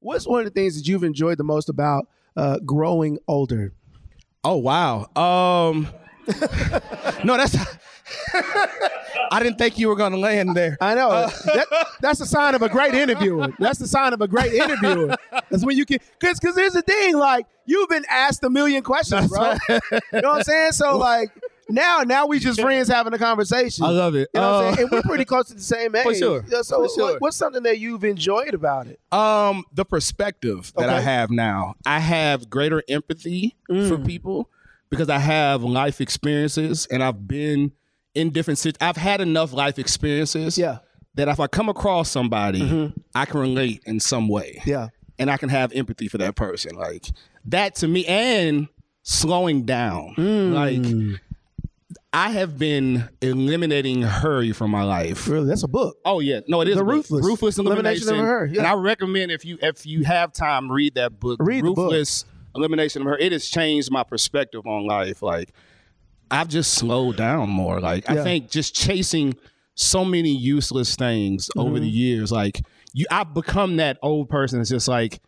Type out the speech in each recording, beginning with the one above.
What's one of the things that you've enjoyed the most about uh, growing older? Oh wow. Um No, that's I didn't think you were going to land there. I know. that, that's a sign of a great interviewer. That's the sign of a great interviewer. That's when you can, because because here's the thing, like you've been asked a million questions, bro. You know what I'm saying? So like now, now we just friends having a conversation. I love it. You know what I'm Uh, saying? And we're pretty close to the same age. For sure. Yeah, so For what- sure. what's something that you've enjoyed about it? Um, the perspective that I have now, I have greater empathy Mm. for people because I have life experiences and I've been in different situations. I've had enough life experiences Yeah. Mm-hmm. that if I come across somebody, I can relate in some way. Yeah. and I can have empathy for that person. Like that to me, and slowing down. Mm. Like I have been eliminating hurry from my life. Really, that's a book. Oh yeah, no, it is The a book. Ruthless. ruthless Elimination elimination. of Hurry. yeah. And I recommend if you if you have time, read that book. Read the book. ruthless elimination of Hurry. It has changed my perspective on life. Like I've just slowed down more. Like Yeah. I think just chasing so many useless things over Mm-hmm. the years. Like you, I've become that old person. It's just like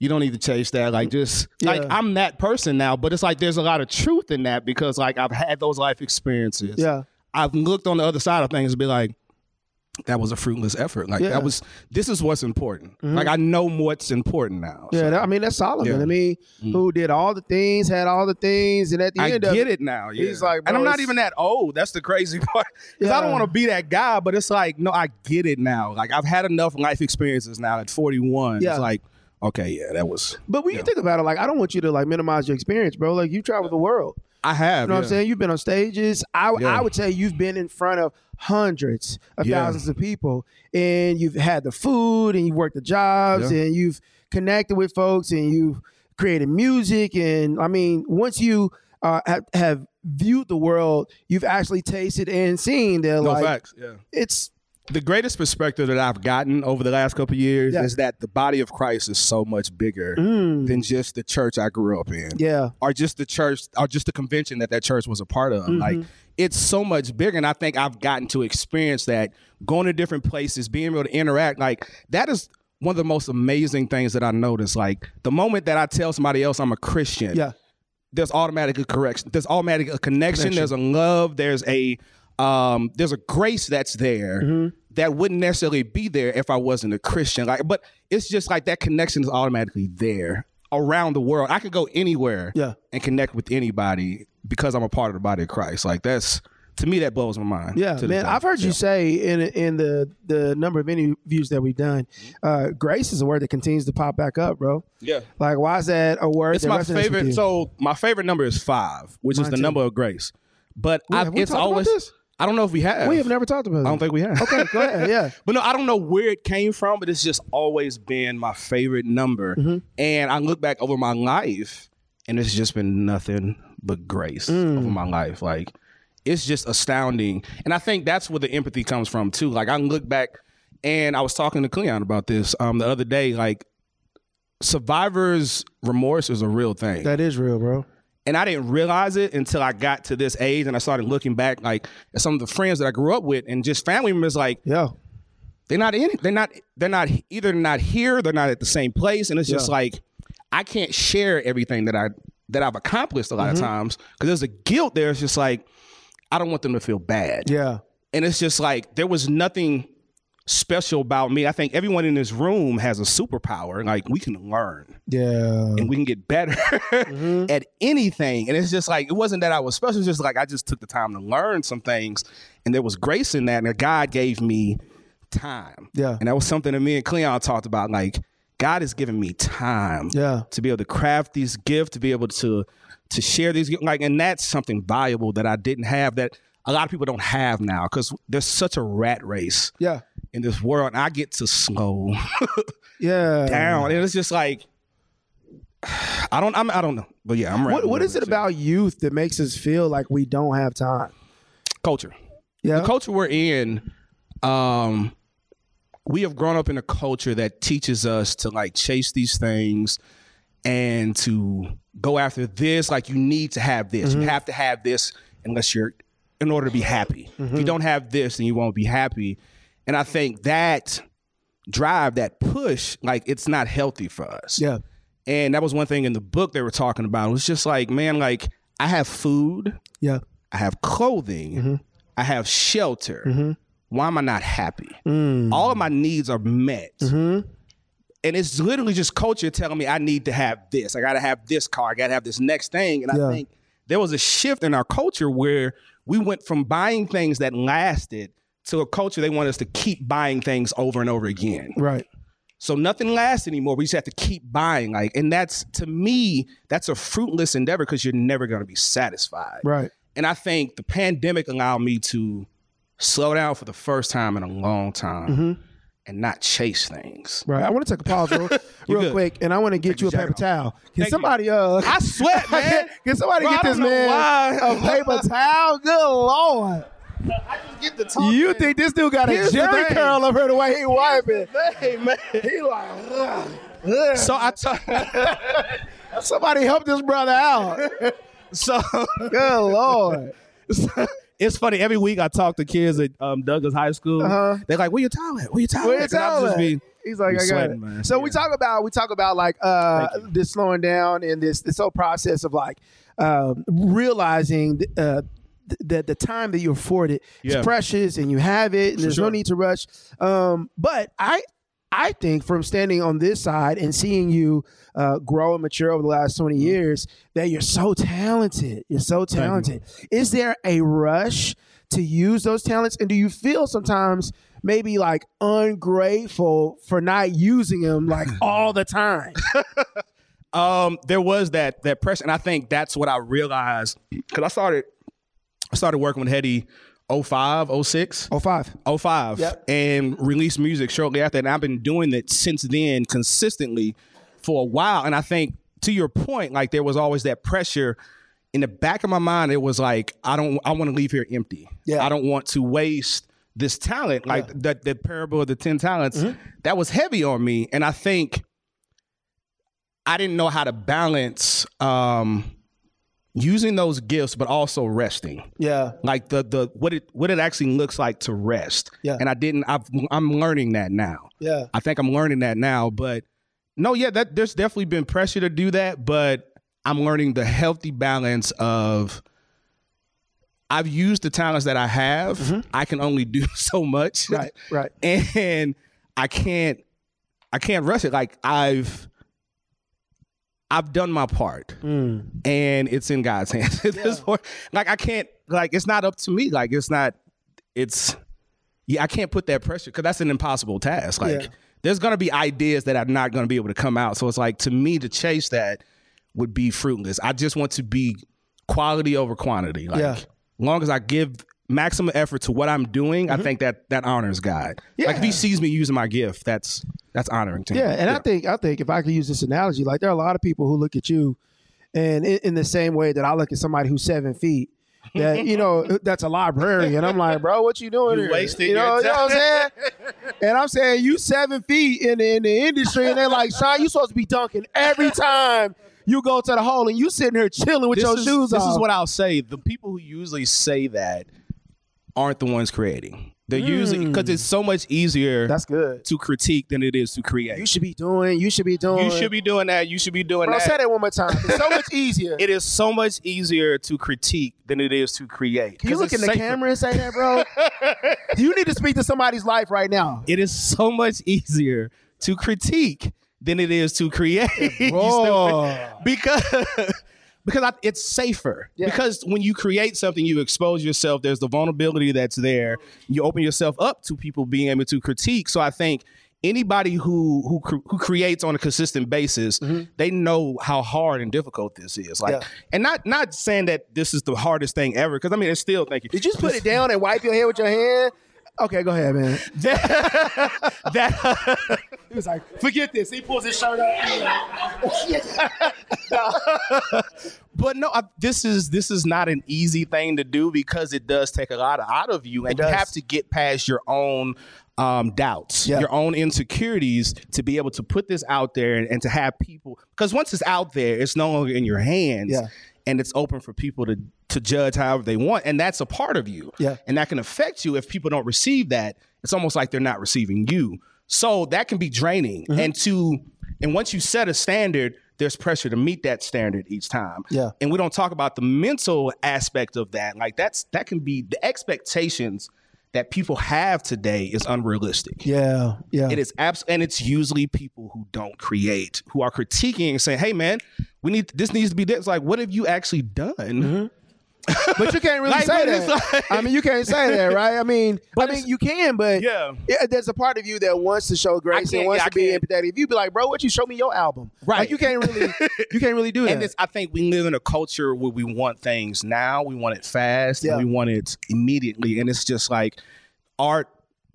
you don't need to chase that. Like just like I'm that person now. But it's like there's a lot of truth in that because like I've had those life experiences. Yeah. I've looked on the other side of things and be like, that was a fruitless effort. Like Yeah. Mm-hmm. that was this is what's important. Like I know what's important now. Yeah, So that- I mean that's Solomon. Yeah. I mean, who did all the things, had all the things, and at the I end get of it now. Yeah. he's like, and I'm not even that old. That's the crazy part. Because I don't want to be that guy, but it's like, no, I get it now. Like I've had enough life experiences now at 41. Yeah. It's like, okay, yeah, that was. But when you Yeah. think about it, like I don't want you to like minimize your experience, bro. Like you travel the world. I have. You know what I'm saying? You've been on stages. I Yeah. I would say you've been in front of hundreds of Yeah. thousands of people, and you've had the food, and you've worked the jobs, Yeah. and you've connected with folks, and you've created music, and I mean, once you uh, have, have viewed the world, you've actually tasted and seen that No like facts. Yeah. it's the greatest perspective that I've gotten over the last couple of years Yeah. is that the body of Christ is so much bigger mm, than just the church I grew up in. yeah, or just the church or just the convention that that church was a part of. Mm-hmm. Like it's so much bigger, and I think I've gotten to experience that going to different places, being able to interact. Like that is one of the most amazing things that I noticed. Like the moment that I tell somebody else I'm a Christian, yeah, there's automatic a correction. There's automatic a connection. Connection. There's a love. There's a um, there's a grace that's there Mm-hmm. that wouldn't necessarily be there if I wasn't a Christian. Like, but it's just like that connection is automatically there around the world. I could go anywhere Yeah. and connect with anybody because I'm a part of the body of Christ. Like that's to me that blows my mind. Yeah, man. I've heard you say in in the the number of interviews that we've done, uh, grace is a word that continues to pop back up, bro. Yeah. Like, why is that a word? It's that my favorite. So my favorite number is five, which is the too. number of grace. But Wait, I, it's always. I don't know if we have. we have never talked about. It. I don't think we have. Okay, go ahead. Yeah, But no, I don't know where it came from, but it's just always been my favorite number. Mm-hmm. And I look back over my life, and it's just been nothing but grace Mm. over my life. Like it's just astounding, and I think that's where the empathy comes from too. Like I look back, and I was talking to Cleon about this um, the other day. Like survivor's remorse is a real thing. that is real, bro. And I didn't realize it until I got to this age and I started looking back like at some of the friends that I grew up with and just family members like Yeah, they're not in they're not they're not either not here, they're not at the same place. And it's just Yeah. like I can't share everything that I that I've accomplished a lot Mm-hmm. of times. Cause there's a guilt there. It's just like I don't want them to feel bad. yeah, And it's just like there was nothing special about me. I think everyone in this room has a superpower. Like we can learn yeah. and we can get better mm-hmm. at anything. And it's just like it wasn't that I was special. It's just like I just took the time to learn some things, and there was grace in that. And God gave me time. Yeah. and that was something that me and Cleon talked about. Like God has given me time. Yeah. to be able to craft these gifts, to be able to to share these gifts. like, and that's something valuable that I didn't have that. A lot of people don't have now because there's such a rat race Yeah, in this world, I get to slow yeah. down, and it's just like I don't, I'm, I don't know, but yeah, I'm. What rambling what a it about youth that makes us feel like we don't have time? culture? Yeah, The culture we're in, um, we have grown up in a culture that teaches us to like chase these things and to go after this. Like you need to have this, Mm-hmm. you have to have this unless you're in order to be happy. If Mm-hmm. you don't have this, then you won't be happy. And I think that drive, that push, like it's not healthy for us. Yeah. And that was one thing in the book they were talking about. It was just like, man, like I have food, Yeah. I have clothing, Mm-hmm. I have shelter. Why am I not happy? Mm. All of my needs are met. Mm-hmm. And it's literally just culture telling me I need to have this. I got to have this car. I got to have this next thing. And Yeah. I think there was a shift in our culture where we went from buying things that lasted to a culture they want us to keep buying things over and over again. Right. So nothing lasts anymore. We just have to keep buying. Like, and that's to me, that's a fruitless endeavor because you're never going to be satisfied. Right. And I think the pandemic allowed me to slow down for the first time in a long time Mm-hmm. and not chase things. Right. I want to take a pause real, real quick, and I want to get you a paper jacket towel. Can Thank you. somebody uh I sweat, man. Can somebody Bro, get this man why. a paper towel? Good lord! Get the You think this dude got a Here's Jheri curl of her the way he wiping? hey, man. He like, ugh, ugh. So I t- somebody help this brother out. so Good lord! it's funny. Every week I talk to kids at um, Douglas High School. Uh-huh. They're like, "Where your towel at? Where your towel Where your at?" And I towel just at? be- He's like, I got sweating, it. man. So we talk about we talk about like uh this slowing down and this this whole process of like um realizing th- uh th- that the time that you afford is Yeah. precious and you have it and there's no need to rush. Um, but I I think from standing on this side and seeing you uh, grow and mature over the last 20 Mm-hmm. years that you're so talented. You're so talented. Is there a rush to use those talents? And do you feel sometimes maybe like ungrateful for not using them like all the time? Um, there was that that pressure, and I think that's what I realized because I started I started working with Heady 05, 06. Oh, five. 05 Yep. and released music shortly after. And I've been doing it since then consistently for a while. And I think to your point, like there was always that pressure in the back of my mind. It was like, I don't, I want to leave here empty. Yeah. I don't want to waste this talent. Like that, that parable of the 10 talents, Mm-hmm. that was heavy on me. And I think I didn't know how to balance, um, using those gifts, but also resting Yeah. like the the what it what it actually looks like to rest. Yeah. And I didn't. I've, I'm learning that now. Yeah. I think I'm learning that now. But no, yeah, that there's definitely been pressure to do that. But I'm learning the healthy balance of. I've used the talents that I have. I can only do so much. Mm-hmm. Right. Right. And I can't. I can't rush it. Like I've. I've done my part Mm. and it's in God's hands at this point. Like I can't, like it's not up to me. Like it's not, it's, yeah, I can't put that pressure because that's an impossible task. Like Yeah. there's gonna be ideas that are not gonna be able to come out. So it's like to me to chase that would be fruitless. I just want to be quality over quantity. Like Yeah. long as I give maximum effort to what I'm doing, I think that that honors God. Yeah. Like if Mm-hmm. He sees me using my gift, that's that's honoring to Him. Yeah, and I think I think if I could use this analogy, like there are a lot of people who look at you, and in, in the same way that I look at somebody who's seven feet, that you know that's a librarian. I'm like, bro, what you doing You here? wasted you know, your you know what I'm saying? And I'm saying you seven feet in the, in the industry, and they're like, Sean, you supposed to be dunking every time you go to the hole, and you sitting here chilling with this your is, shoes this off. is what I'll say. The people who usually say that aren't the ones creating. They're usually because it's so much easier Hmm. That's good. to critique than it is to create. You should be doing. You should be doing. You should be doing that. You should be doing Bro, that. say that one more time. It's so much easier. It is so much easier to critique than it is to create. Can you look in the safer. camera and say that, bro? you need to speak to somebody's life right now. It is so much easier to critique than it is to create. Bro. because because I, it's safer. Yeah. Because when you create something, you expose yourself. There's the vulnerability that's there. You open yourself up to people being able to critique. So I think anybody who who cr- who creates on a consistent basis, they know how hard and difficult this is. Like, Mm-hmm. Yeah. and not not saying that this is the hardest thing ever. Because I mean, it's still thank you. Did you just put it down and wipe your hair with your hand? Okay, go ahead, man. that He was like, forget this. He pulls his shirt up. But no, I, this is this is not an easy thing to do because it does take a lot out of you, and you have to get past your own um, doubts, Yeah. your own insecurities to be able to put this out there and, and to have people. Because once it's out there, it's no longer in your hands, Yeah. And it's open for people to to judge however they want, and that's a part of you, Yeah. and that can affect you if people don't receive that. It's almost like they're not receiving you. So that can be draining. Mm-hmm. And to and once you set a standard, there's pressure to meet that standard each time. Yeah. And we don't talk about the mental aspect of that. Like that's that can be the expectations that people have today is unrealistic. Yeah, yeah. It is abs- and it's usually people who don't create, who are critiquing and saying, "Hey, man, we need this needs to be this." Like, what have you actually done? Mm-hmm. But you can't really Like, say that. like- I mean, you can't say that, right? I mean, I mean, you can, but Yeah. yeah, there's a part of you that wants to show grace and wants yeah, to be empathetic. If you be like, bro, what you show me your album, Right. Like you can't really, you can't really do that. And it's, I think we live in a culture where we want things now, we want it fast, Yeah. and we want it immediately. And it's just like art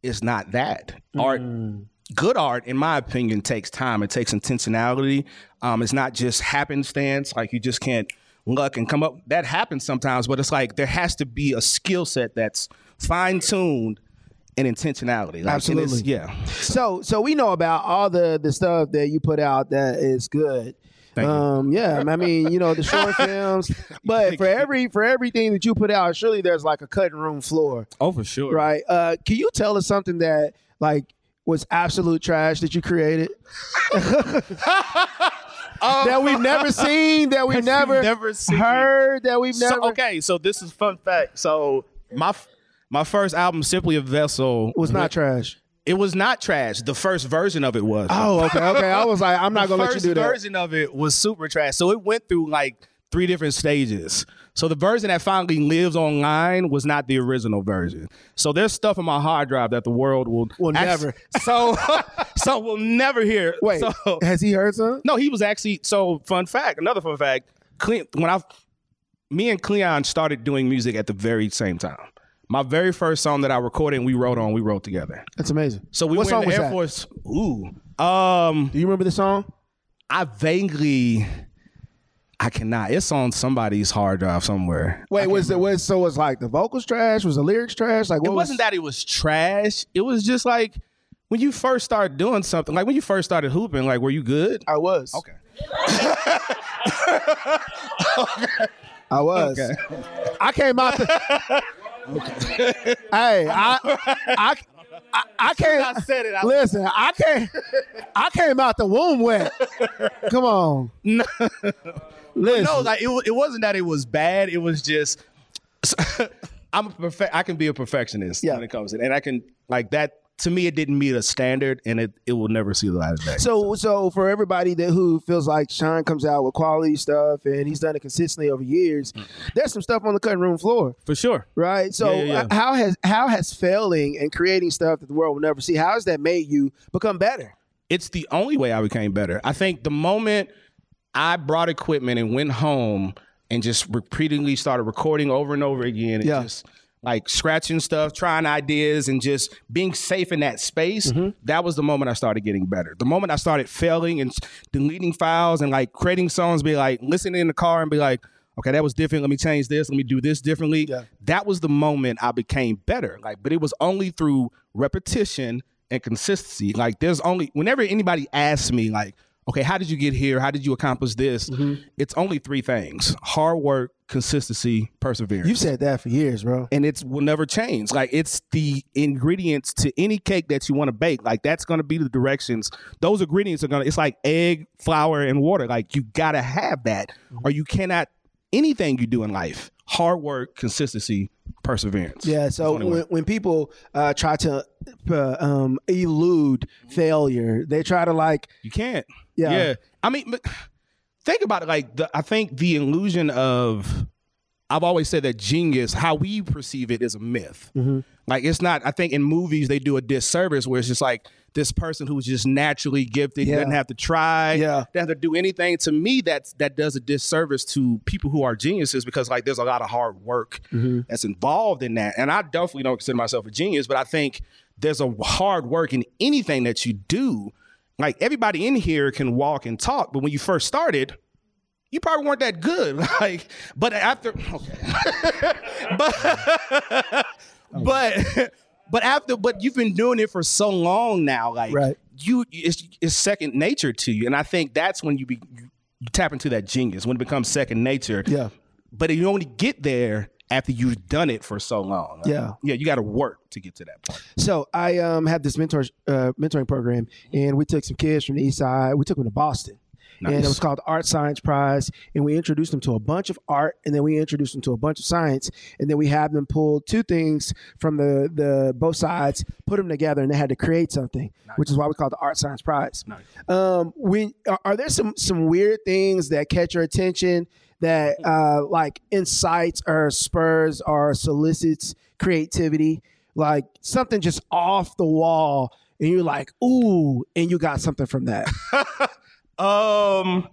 is not that. Art, Mm. good art, in my opinion, takes time. It takes intentionality. Um, it's not just happenstance. Like you just can't luck and come up. That happens sometimes, but it's like there has to be a skill set that's fine tuned and intentionality. Like, and Absolutely. yeah. So so we know about all the the stuff that you put out that is good. Thank you. um yeah, I mean, you know, the short films, but for every for everything that you put out, surely there's like a cutting room floor, Oh, for sure. right? Uh can you tell us something that like was absolute trash that you created? Oh. that we've never seen, that we've never, never seen. heard, that we've never So okay, so this is fun fact. So my f- my first album, Simply a Vessel, was not trash. It was not trash. The first version of it was. Oh, okay, okay. I was like, I'm not gonna let you do that. version of it was super trash. So it went through like three different stages. So the version that finally lives online was not the original version. So there's stuff on my hard drive that the world will Will act- never. So so we'll never hear. Wait, So, has he heard some? no, he was actually so fun fact. Another fun fact. Cle- when I, me and Cleon started doing music at the very same time. My very first song that I recorded and we wrote on, we wrote together. That's amazing. So we what went song in was the Air that? Force. Ooh, um, Do you remember the song? I vaguely, I cannot. It's on somebody's hard drive somewhere. Wait, was it was so was like the vocals trash? Was the lyrics trash? Like what It was wasn't that it was trash. It was just like when you first started doing something, like when you first started hooping. Like, were you good? I was. Okay. I was. Okay. I came out the Hey, I I I, I came I said it. I- Listen, I came I came out the womb wet. Come on. No. Listen. No, like it, it wasn't that it was bad. It was just I'm a perfect. I can be a perfectionist Yeah. when it comes to, and I can like that. To me, it didn't meet a standard, and it it will never see the light of day. So, so for everybody that who feels like Sean comes out with quality stuff and he's done it consistently over years, mm. there's some stuff on the cutting room floor, for sure, right? So, Yeah, yeah, yeah. how has how has failing and creating stuff that the world will never see? How has that made you become better? it's the only way I became better. I think the moment I brought equipment and went home and just repeatedly started recording over and over again, and Yeah. just like scratching stuff, trying ideas, and just being safe in that space. Mm-hmm. That was the moment I started getting better. The moment I started failing and deleting files and like creating songs, be like listening in the car and be like. Okay, that was different. Let me change this. Let me do this differently. Yeah. That was the moment I became better. Like, but it was only through repetition and consistency. Like, there's only whenever anybody asks me, like, okay, how did you get here? How did you accomplish this? Mm-hmm. It's only three things: hard work, consistency, perseverance You've said that for years, bro. and it will never change. Like it's the ingredients to any cake that you want to bake. Like that's going to be the directions. Those ingredients are going to. It's like egg, flour, and water. Like you got to have that, or you cannot. Anything you do in life, hard work, consistency, perseverance. Yeah. So when, when people uh, try to uh, um, elude failure, they try to like, You can't. Yeah. Yeah. I mean, think about it. Like, the, I think the illusion of, I've always said that genius, how we perceive it, is a myth. Mm-hmm. Like, it's not. I think in movies they do a disservice where it's just like this person who's just naturally gifted Yeah. doesn't have to try, Yeah. doesn't have to do anything. To me, that's that does a disservice to people who are geniuses because like there's a lot of hard work Mm-hmm. that's involved in that. And I definitely don't consider myself a genius, but I think there's a hard work in anything that you do. Like everybody in here can walk and talk, but when you first started, you probably weren't that good. Like, but after, okay, but, but, but after, but you've been doing it for so long now. Like, Right. you, it's, it's second nature to you, and I think that's when you be you tap into that genius when it becomes second nature. yeah. But you only get there after you've done it for so long. Yeah. yeah, you got to work to get to that point. So I um have this mentor uh, mentoring program, and we took some kids from the East Side. We took them to Boston, and it was called Art Science Prize. And we introduced them to a bunch of art, and then we introduced them to a bunch of science, and then we have them pull two things from the the both sides, put them together, and they had to create something, which is why we call it the Art Science Prize. Nice. Um, when are, are there some some weird things that catch your attention that uh like incites or spurs or solicits creativity? Like something just off the wall, and you're like, ooh, and you got something from that. Um,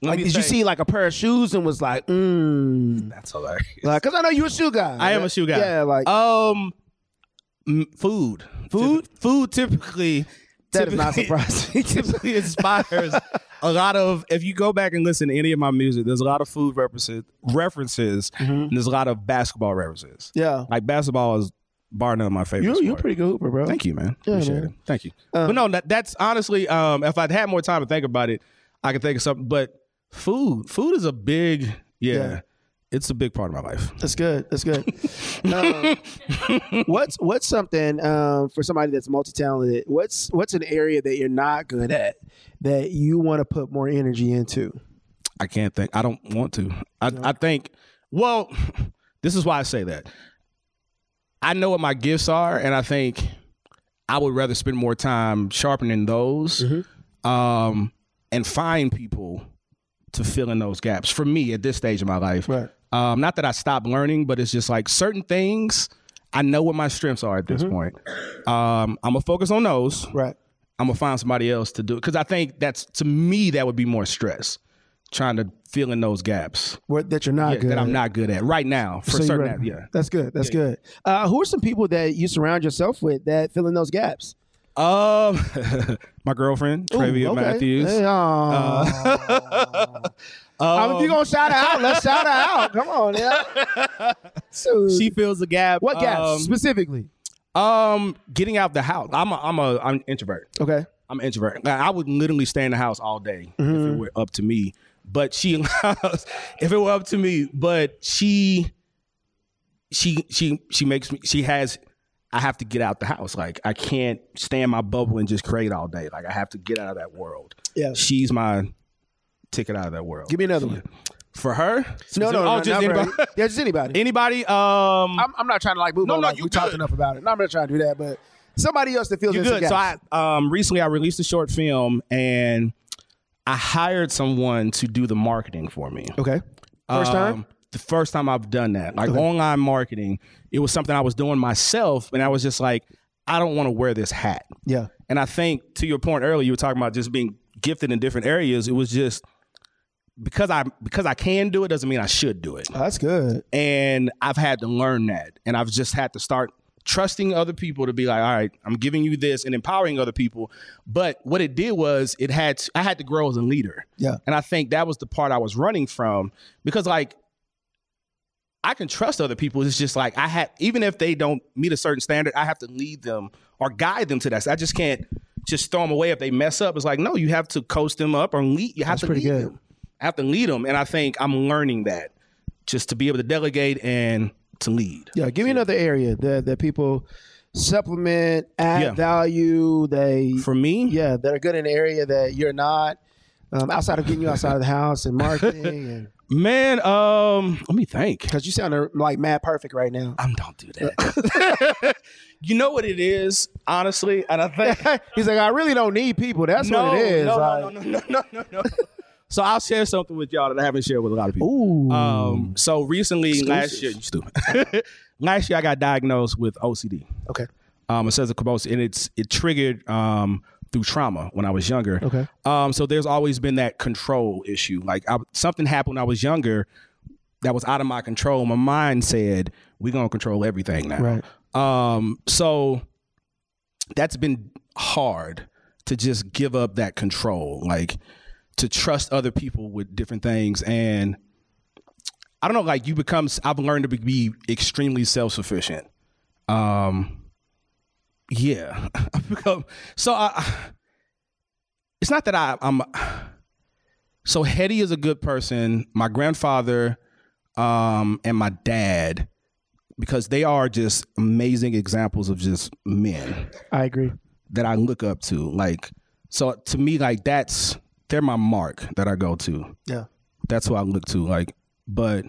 Like, me did you see like a pair of shoes and was like, mm, That's hilarious. like, cause I know you're a shoe guy. I am a shoe guy. Yeah, like Um, food, Food? Typ- food typically. That is not surprising. typically inspires a lot of. If you go back and listen to any of my music, there's a lot of food references, references, Mm-hmm. and there's a lot of basketball references. yeah, Like basketball is bar none my favorite. you're you're pretty good hooper, bro. Thank you, man. Yeah, Appreciate man. it. Thank you. Um, but no, that, that's honestly, um, if I'd had more time to think about it, I could think of something. But food, food is a big, yeah, Yeah. it's a big part of my life. That's good. That's good. um, what's what's something um, for somebody that's multi talented? What's what's an area that you're not good at that you want to put more energy into? I can't think. I don't want to. I, I think. Well, this is why I say that. I know what my gifts are, and I think I would rather spend more time sharpening those, um, and find people to fill in those gaps. For me, at this stage of my life, Right. um, not that I stopped learning, but it's just like certain things. I know what my strengths are at this point. Um, I'm gonna focus on those. Right. I'm gonna find somebody else to do it because I think that's to me that would be more stress, trying to fill in those gaps What that you're not yeah, good that I'm at. not good at right now for So certain. right. Yeah. That's good. That's good. Uh, who are some people that you surround yourself with that fill in those gaps? Um, my girlfriend Travia okay. Matthews. Hey, aw. I mean, if you Um, gonna shout her out, let's shout her out. Come on, yeah. So, she fills the gap. what gaps Um, specifically? um, getting out the house. I'm a, I'm a I'm an introvert. Okay. I'm an introvert. I would literally stay in the house all day if Mm-hmm. it were up to me. But she allows if it were up to me. But she she she she makes me she has I have to get out the house. Like I can't stay in my bubble and just create all day. Like I have to get out of that world. Yeah. She's my ticket out of that world. Give me another one. For her? No, no, oh, no, just anybody. her. Yeah, just anybody. anybody. Um, I'm, I'm not trying to like move No, on. no, like you we talked enough about it. No, I'm not trying to do that, but somebody else that feels You're good. So. I um recently I released a short film and I hired someone to do the marketing for me. okay. First time. Um, the first time I've done that, like online marketing, it was something I was doing myself, and I was just like, I don't want to wear this hat. Yeah. And I think to your point earlier, you were talking about just being gifted in different areas. It was just because I because I can do it doesn't mean I should do it. Oh, that's good. And I've had to learn that. And I've just had to start trusting other people to be like, all right, I'm giving you this and empowering other people. But what it did was it had I had to grow as a leader. Yeah. And I think that was the part I was running from because like I can trust other people. It's just like I had even if they don't meet a certain standard, I have to lead them or guide them to that. I just can't just throw them away if they mess up. It's like no, you have to coach them up or lead. You have That's to pretty lead good. them. I have to lead them, and I think I'm learning that just to be able to delegate and to lead. Yeah. Give me another area that that people supplement, add Yeah. value. They For me, yeah, that are good in an area that you're not. Um, outside of getting you outside of the house and marketing, and man, um, let me think. because you sound like mad perfect right now. Um, don't do that. you know what it is, honestly, and I think He's like, I really don't need people. That's no, what it is. no, Like, no, no, no, no, no, no. So I'll share something with y'all that I haven't shared with a lot of people. Ooh. Um, so recently, last year, you stupid. last year, I got diagnosed with OCD, okay. um, a compulsive, and it's it triggered um through trauma when I was younger. Okay. Um, so there's always been that control issue. Like I, something happened when I was younger that was out of my control. My mind said, "We're gonna control everything now." Right. Um, so that's been hard to just give up that control, like to trust other people with different things. And I don't know, like you become, I've learned to be extremely self sufficient. Um, yeah, I've become, so I, it's not that I, I'm, so Heady is a good person. My grandfather, um, and my dad because they are just amazing examples of just men I agree. that I look up to. Like, so to me, like that's they're my mark that I go to. Yeah. That's who I look to. Like, but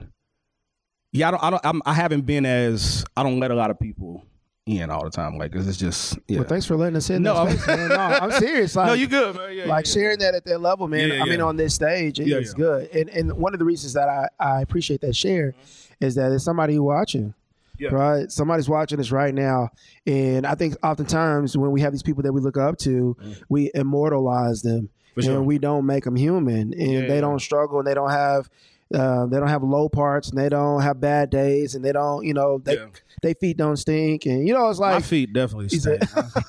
yeah, I don't, I don't, I'm, I haven't been as I don't let a lot of people in all the time. Like, 'cause it's just yeah. Well, thanks for letting us in. No, space, man. no I'm serious. Like, no, you good, man. Yeah, like yeah. sharing that at that level, man. I mean, on this stage, it is Yeah, yeah. good. And and one of the reasons that I I appreciate that share is that there's somebody watching. Yeah. Right, somebody's watching us right now, and I think oftentimes when we have these people that we look up to, we immortalize them, Mm. For sure. and we don't make them human, and Yeah. they don't struggle, and they don't have, uh, they don't have low parts, and they don't have bad days, and they don't, you know, they Yeah. they feet don't stink, and you know, it's My like. feet definitely He said- stink.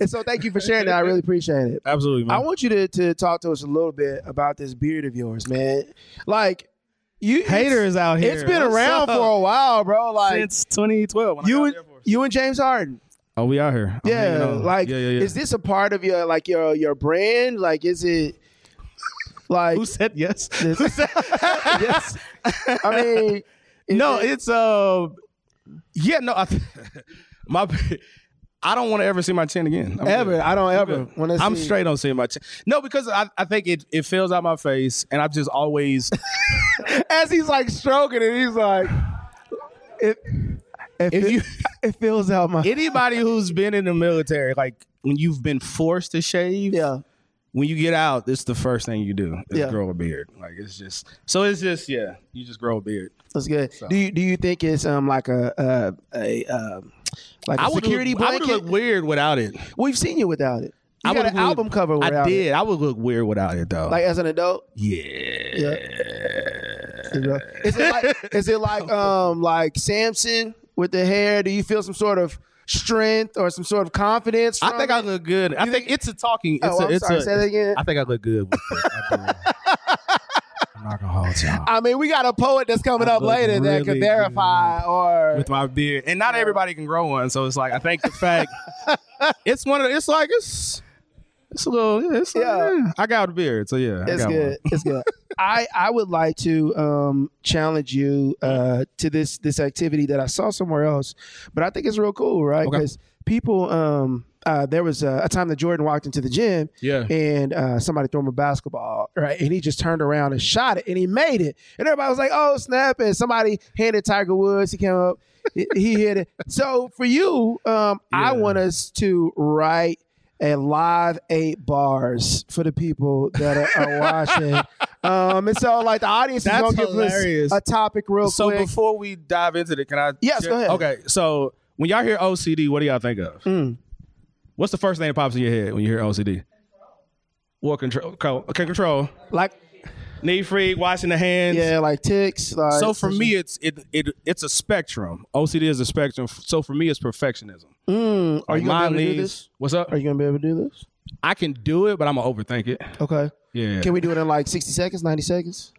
And so, thank you for sharing that. I really appreciate it. Absolutely, man. I want you to to talk to us a little bit about this beard of yours, man. Like you Haters out here. It's been What's around up? for a while, bro. Like since 2012. you and you and James Harden. Oh, we out here. I'm Yeah, like yeah, yeah, yeah. is this a part of your like your your brand? Like is it like Who said yes? this- yes. I mean no, it- it's uh, yeah, no, I, my, I don't want to ever see my chin again. I'm ever. good. I don't I'm ever want to see. I'm straight on seeing my chin. No, because I, I think it it fills out my face, and I've just always As he's like stroking it, he's like it, it, If you- it feels out my anybody who's been in the military, like when you've been forced to shave, yeah. when you get out, it's the first thing you do is Yeah. grow a beard. Like it's just so it's just yeah, you just grow a beard. That's good. Do you do you think it's um like a a, a um like a I would security look, I would look weird without it. We've seen you without it. You I got would an look- album cover without I it. did. I would look weird without it though. Like as an adult. yeah. Is it like is it like um like Samson with the hair? Do you feel some sort of strength or some sort of confidence? I think it? I look good. I think it's a talking. Oh, it's Oh, a, I'm it's sorry. a, Say that again. I think I look good. I do. I'm not gonna hold y'all I mean, we got a poet that's coming I up later that could verify or with my beard, and not everybody can grow one. So it's like I think the fact it's one of the, it's like it's it's a little yeah, it's Yeah. yeah. I got a beard, so yeah, I It's good. It's good. I I would like to um, challenge you uh, to this this activity that I saw somewhere else, but I think it's real cool, right? Okay. Because people, um, uh, there was a, a time that Jordan walked into the gym, Yeah. and uh, somebody threw him a basketball, right? And he just turned around and shot it, and he made it, and everybody was like, "Oh snap!" And somebody handed Tiger Woods. He came up, he, hit it. So for you, um, I want us to write a live eight bars for the people that are, are watching. Um, and so like the audience That's is gonna hilarious. give us a topic real So quick. So before we dive into it, can I? Yes, go ahead. Okay, so when y'all hear OCD, what do y'all think of? Mm. What's the first thing that pops in your head when you hear OCD? What control? co- Okay, control. like Knee free, washing the hands. yeah, like ticks. Like, So for me, it's it, it it's a spectrum. OCD is a spectrum. So for me, it's perfectionism. Mm, are Like you gonna be able to do this? What's up? Are you gonna be able to do this? I can do it, but I'm gonna overthink it. Okay. Yeah. Can we do it in like sixty seconds, ninety seconds?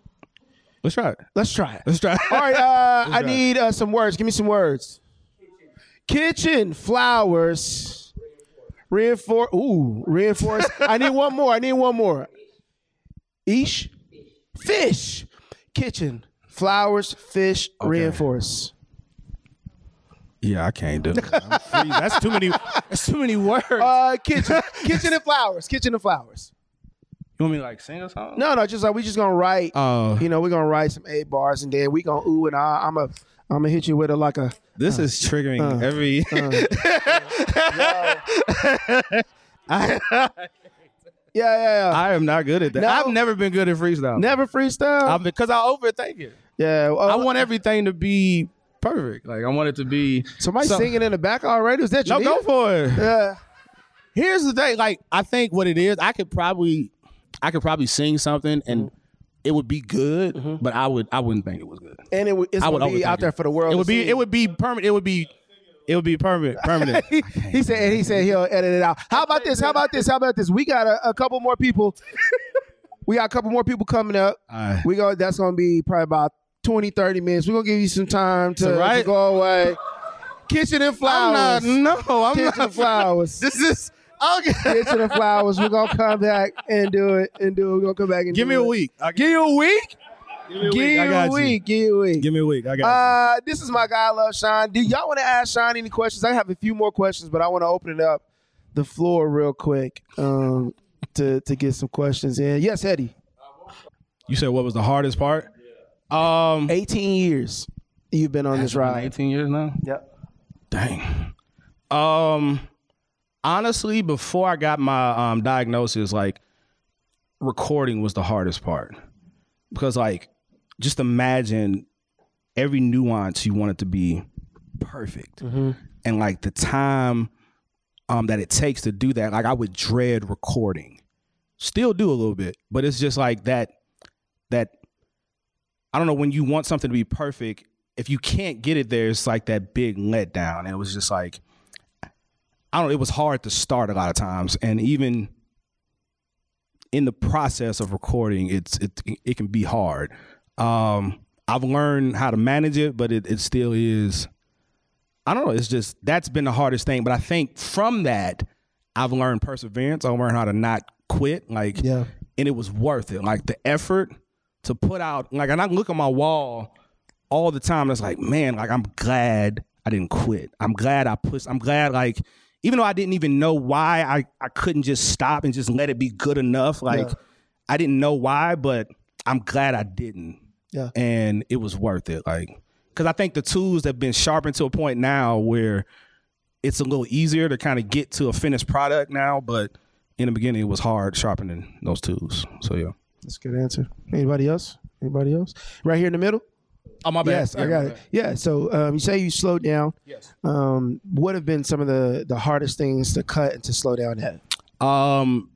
Let's try it. Let's try it. Let's try. It. All right, uh, I need uh, some words. Give me some words. Kitchen flowers. Reinforce. Ooh, reinforce. I need one more. I need one more. Ish. Fish. Kitchen flowers. Fish. Reinforce. Yeah, I can't do it. That's too many. That's too many words. Uh, kitchen. kitchen and flowers. Kitchen and flowers. you want me to like sing a song? No, no. Just like we just gonna write. Oh, you know, we're gonna write some eight bars, and then we gonna ooh and ah. I'm a. I'm gonna hit you with a like a. this is triggering uh, every. Yeah, yeah, yeah. I am not good at that. No. I've never been good at freestyle. Never freestyle. because I overthink it. yeah. well, I want everything to be perfect. Like I want it to be. somebody so- singing in the back already. Is that you? No, go for it. Yeah. Here's the thing. Like I think what it is, I could probably, I could probably sing something and Mm-hmm. it would be good, but I would, I wouldn't think it was good. And it, would- it's I would be out there for the world. It would be, see. it would be permanent. It would be, it would be permanent. Permanent. he, he said. And he said he'll edit it out. How about this? How about this? How about this? We got a, a couple more people. we got a couple more people coming up. Alright. We go. That's gonna be probably about 20, 30 minutes. We're gonna give you some time to, right? to go away. Kitchen and I'm flowers. not. No, I'm Kitchen not. and flowers. This is okay. Kitchen and flowers. We're gonna come back and do it and do it. We're gonna come back and Give me a week. I'll Give you a week. Give me a Give week. I got a you. week. Give you a week. Give me a week. I got Uh, this is my guy, I love Sean. Do y'all want to ask Sean any questions? I have a few more questions, but I want to open it up the floor real quick um, to to get some questions in. Yes, Eddie. you. You said what was the hardest part? Um, 18 years you've been on this ride. 18 years now. Yep. Dang. Um, honestly, before I got my um diagnosis, like recording was the hardest part because, like, just imagine every nuance you want it to be perfect, and like the time um that it takes to do that. Like, I would dread recording. Still do a little bit, but it's just like that. That I don't know when you want something to be perfect. If you can't get it there, it's like that big letdown. And it was just like I don't. know, It was hard to start a lot of times, and even in the process of recording, it's it it can be hard. Um, I've learned how to manage it, but it, it still is. I don't know. It's just that's been the hardest thing. But I think from that, I've learned perseverance. I learned how to not quit. Like, Yeah. and it was worth it. Like the effort to put out. Like, and I look at my wall all the time. It's like, man, like I'm glad I didn't quit. I'm glad I pushed. I'm glad like even though I didn't even know why I I couldn't just stop and just let it be good enough. Like Yeah. I didn't know why, but I'm glad I didn't. Yeah. And it was worth it. Like because I think the tools have been sharpened to a point now where it's a little easier to kind of get to a finished product now, but in the beginning it was hard sharpening those tools. So yeah. That's a good answer. Anybody else? Anybody else? Right here in the middle? Oh my bad. Yes, I got it. Yeah. So um, you say you slowed down. Yes. Um, what have been some of the the hardest things to cut and to slow down at? Um,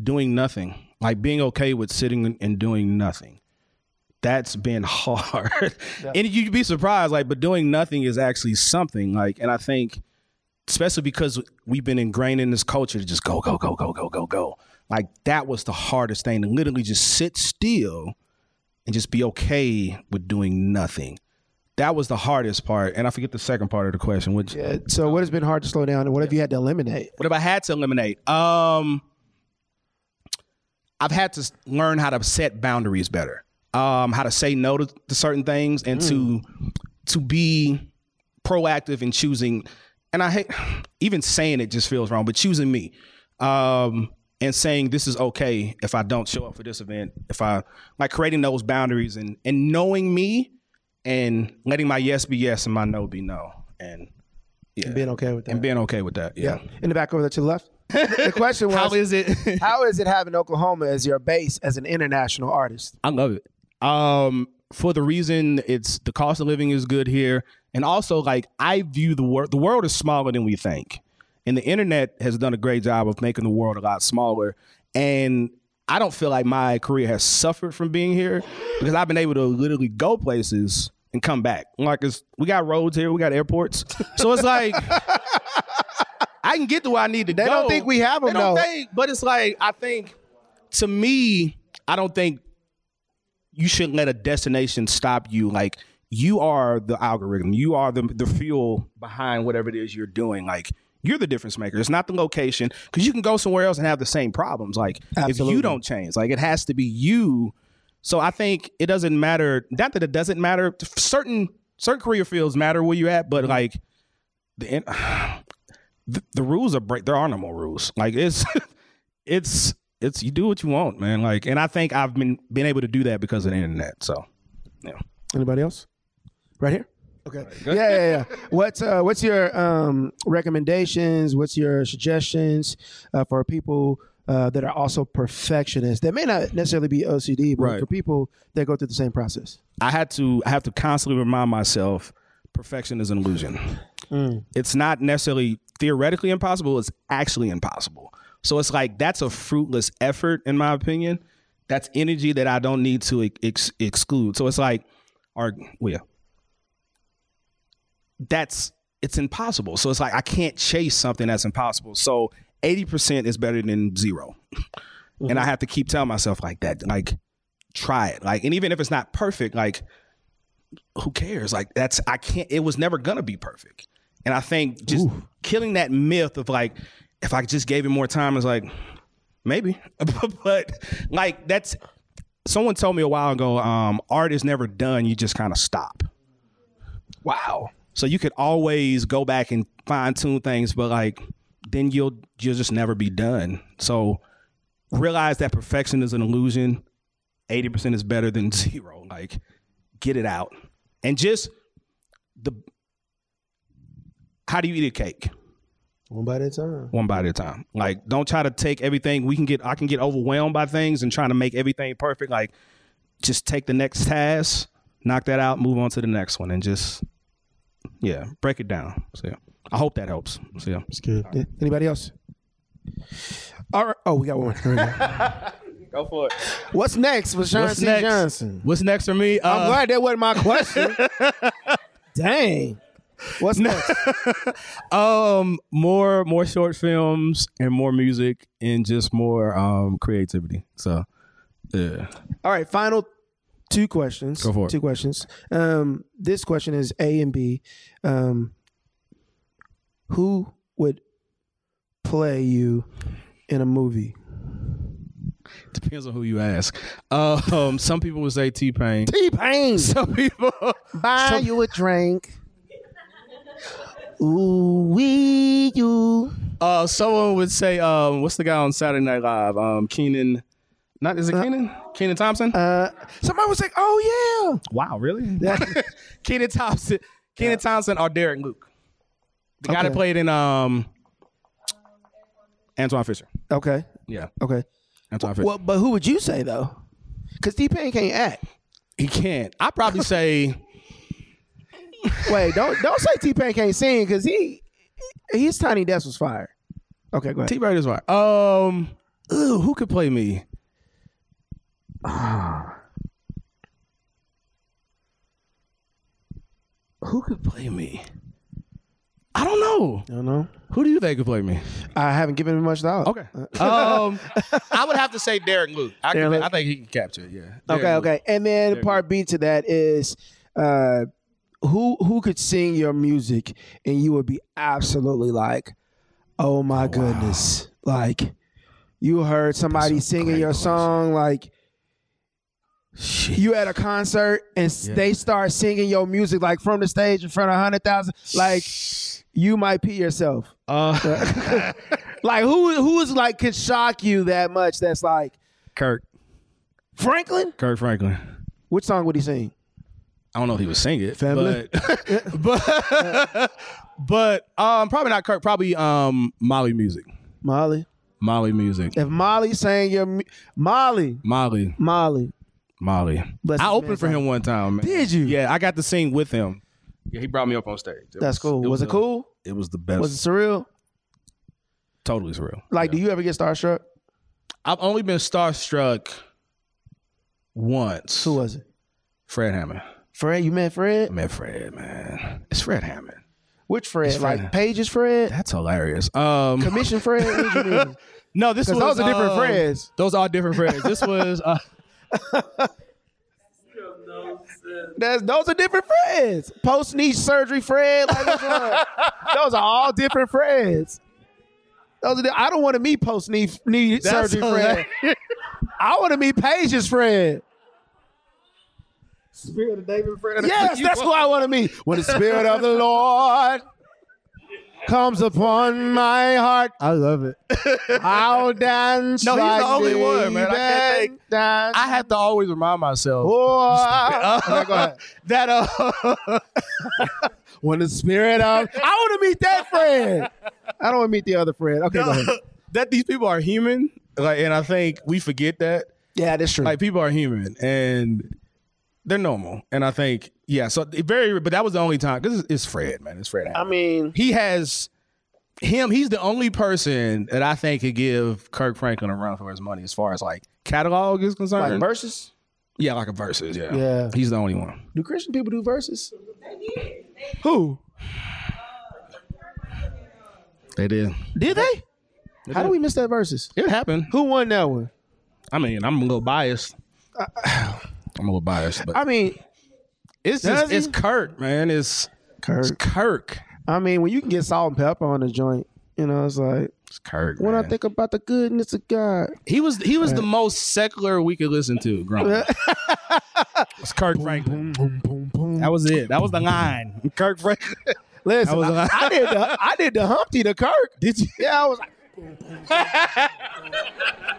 doing nothing, like being okay with sitting and doing nothing. That's been hard, and you'd be surprised. Like, but doing nothing is actually something. Like, and I think, especially because we've been ingrained in this culture to just go, go, go, go, go, go, go. Like that was the hardest thing to literally just sit still and just be okay with doing nothing. That was the hardest part, and I forget the second part of the question, which Yeah. So what has been hard to slow down, and what have you had to eliminate? what have I had to eliminate? Um, I've had to learn how to set boundaries better. Um, how to say no to, to certain things and to to be proactive in choosing. And I hate even saying it just feels wrong, but choosing me. Um, and saying this is okay if I don't show up for this event. If I like creating those boundaries and and knowing me and letting my yes be yes and my no be no. And yeah. And being okay with that. and being okay with that. yeah. In the back over there to the left. The question was, How is it? how is it having Oklahoma as your base as an international artist? I love it. Um, for the reason it's the cost of living is good here, and also like I view the world. The world is smaller than we think, and the internet has done a great job of making the world a lot smaller. And I don't feel like my career has suffered from being here because I've been able to literally go places and come back. Like, it's, we got roads here, we got airports, so it's like. I can get to where I need to They go. don't think we have 'em, They don't though. think, but it's like I think to me, I don't think you shouldn't let a destination stop you. Like you are the algorithm. You are the the fuel behind whatever it is you're doing. Like you're the difference maker. It's not the location because you can go somewhere else and have the same problems. Like if you don't change, like it has to be you. So I think it doesn't matter. Not that it doesn't matter. Certain certain career fields matter where you're at, but mm-hmm. like the in- the, the rules are break. There are no more rules. Like it's it's it's you do what you want, man. Like, and I think I've been been able to do that because of the internet. So, yeah. Anybody else? Right here. Okay. Yeah, yeah, yeah. What's uh, what's your um, recommendations? What's your suggestions uh, for people uh, that are also perfectionists that may not necessarily be OCD, but Right. for people that go through the same process? I had to I have to constantly remind myself perfection is an illusion. Mm. It's not necessarily theoretically impossible, it's actually impossible. So it's like that's a fruitless effort in my opinion. That's energy that I don't need to ex- exclude. So it's like or well, yeah. That's it's impossible. So it's like I can't chase something that's impossible. So 80% is better than 0 And I mm-hmm. have to keep telling myself like that. Like try it. Like, and even if it's not perfect, like, who cares? Like, that's, I can't, it was never gonna be perfect. And I think just killing that myth of like, if I just gave it more time, is like, maybe. but like, that's, someone told me a while ago, um, art is never done. You just kind of stop. Wow. So you could always go back and fine tune things, but like then you'll you'll just never be done. So realize that perfection is an illusion. Eighty percent is better than zero. Like get it out, and just the how do you eat a cake? One bite at a time. One bite at a time. Like don't try to take everything. We can get I can get overwhelmed by things and trying to make everything perfect. Like just take the next task, knock that out, move on to the next one, and just yeah, break it down. So yeah. I hope that helps. So yeah. It's good. Anybody else? All right. Oh, we got one. Here we go. Go for it. What's next for Sean What's C. next? Johnson? What's next for me? I'm Uh, glad that wasn't my question. Dang. What's next? um more more short films and more music and just more um creativity. So yeah. All right, final two questions. Go for it. Two questions. Um, this question is A and B. Um, who would play you in a movie? Depends on who you ask. Um some people would say T Pain. T Pain. Some people Buy some- you a drink. Ooh wee you. uh someone would say um what's the guy on Saturday Night Live? Um Kenan not is it Kenan? Kenan Thompson? Uh, somebody was like, "Oh yeah!" wow, really? yeah." Kenan Thompson Kenan Thompson or Derek Luke. The guy that Okay. played in um Antwone Fisher. okay. Yeah. Okay. Antwone Fisher. Well, but who would you say though? Because T Pain can't act. He can't. I probably say Wait, don't don't say T Pain can't sing because he his Tiny Desk was fire. Okay, go ahead. T Bird is right. Um, ooh, who could play me? who could play me? I don't know. I don't know. Who do you think could play me? I haven't given him much thought. Okay. Um, I would have to say Derek Luke. I, Derek Luke. I think he can capture it. Yeah. Okay, Luke. okay. And then There part B to that is uh who who could sing your music and you would be absolutely like, oh my goodness. Like you heard somebody singing your question. song, like Shit. you at a concert and Yeah. they start singing your music like from the stage in front of hundred thousand, like you might pee yourself. Uh, Like who who's like could shock you that much that's like Kirk. Franklin? Kirk Franklin. Which song would he sing? I don't know if he was singing, it, Family? but but but um, probably not Kirk. Probably um, Mali Music. Mali. Mali Music. If Mali sang your mu- Mali, Mali. Mali. Mali. Bless I his opened man's for him one time. Man. Did you? Yeah, I got to sing with him. Yeah, he brought me up on stage. It That's cool. Was, it a- cool? It was the best. Was it surreal? totally surreal. Like, Yeah. do you ever get starstruck? I've only been starstruck once. Who was it? Fred Hammond. Fred? You met I Fred? met Fred, man. It's Fred Hammond. Which Fred? It's Fred. Like Page's Fred? That's hilarious. Um, Commission Fred? What you mean? no, this was those are different um, Freds. Those are all different Freds. This was uh, That's, those are different Freds. Post knee surgery Fred. Like those are all different Freds. Those are. The, I don't want to meet post knee knee That's surgery Fred. I want to meet Page's Fred. Spirit of David Fred. Yes, that's who I want to meet. When the Spirit of the Lord comes upon my heart, I love it. I'll dance. No, he's the only one, man. I can't David think- dance. I have to always remind myself Oh, okay, go that uh, When the Spirit of I want to meet that friend. I don't want to meet the other friend. Okay, go ahead. that these people are human. Like, and I think we forget that. Yeah, that's true. Like people are human and they're normal. And I think yeah. So very, but that was the only time because it's, Fred, man. It's Fred. I mean, he has him. He's the only person that I think could give Kirk Franklin a run for his money as far as like catalog is concerned. like verses. yeah, like a versus. Yeah, Yeah. He's the only one. Do Christian people do verses? They did. Who They did. did they? How do we miss that verses? It happened. Who won that one? I mean, I'm a little biased. I'm a little biased, but I mean, it's does just it's Kirk, man. It's it's Kirk. Kirk. I mean, when you can get salt and pepper on the joint, you know, it's like It's Kirk. When I think about the goodness of God. he was he was the most secular we could listen to growing up. It's Kirk Franklin. Boom, boom, boom. That was it. That was the line. Kirk Franklin. Listen, that was a I, lot. I did the I did the Humpty to Kirk. Did you? Yeah, I was like,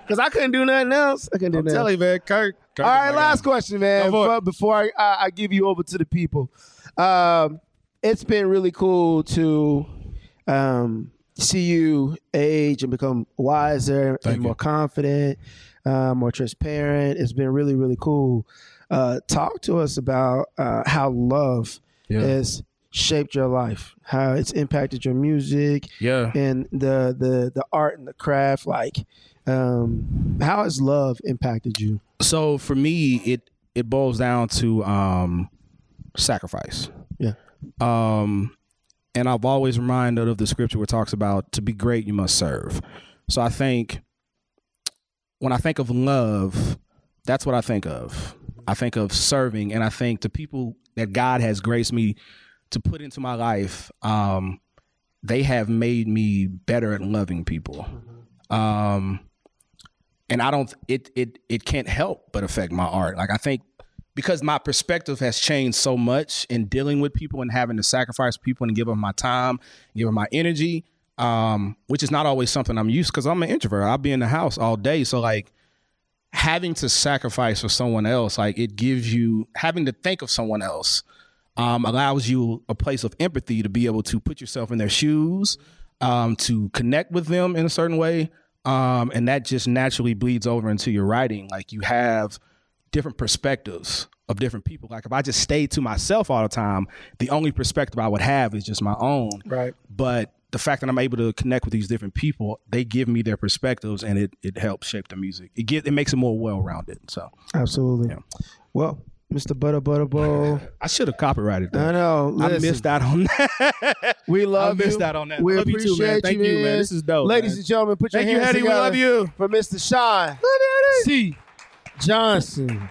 because I couldn't do nothing else. I couldn't do I'm nothing. telling you, man. Kirk. Kirk All is right, last guy. question, man. Go for it. Before, before I, I, I give you over to the people, um, it's been really cool to um, see you age and become wiser Thank and you. more confident, uh, more transparent. It's been really, really cool. Uh, talk to us about uh, how love Yeah. has shaped your life, how it's impacted your music, Yeah. and the the the art and the craft. Like, um, how has love impacted you? So for me, it it boils down to um, sacrifice. Yeah. Um, and I've always reminded of the scripture where it talks about to be great, you must serve. So I think when I think of love, that's what I think of. I think of serving, and I think to people that God has graced me to put into my life, um, they have made me better at loving people. Um, and I don't it it it can't help but affect my art. Like I think because my perspective has changed so much in dealing with people and having to sacrifice people and give them my time, give them my energy, um, which is not always something I'm used to because I'm an introvert. I'll be in the house all day, so like having to sacrifice for someone else, like it gives you having to think of someone else um, allows you a place of empathy to be able to put yourself in their shoes, um, to connect with them in a certain way. Um, and that just naturally bleeds over into your writing. Like you have different perspectives of different people. Like if I just stayed to myself all the time, the only perspective I would have is just my own. Right. But the fact that I'm able to connect with these different people, they give me their perspectives and it, it helps shape the music. It get, it makes it more well rounded. So Absolutely. Yeah. Well, Mr. Butter Butter Bowl, I should have copyrighted that. I know. I missed out on that. We love I missed you. out on that. We Love you too, man. Thank you, man. This is dope, Ladies man. and gentlemen, put your hands up. Thank your you, hands Heady. We love you. for Mr. Sean C. Johnson.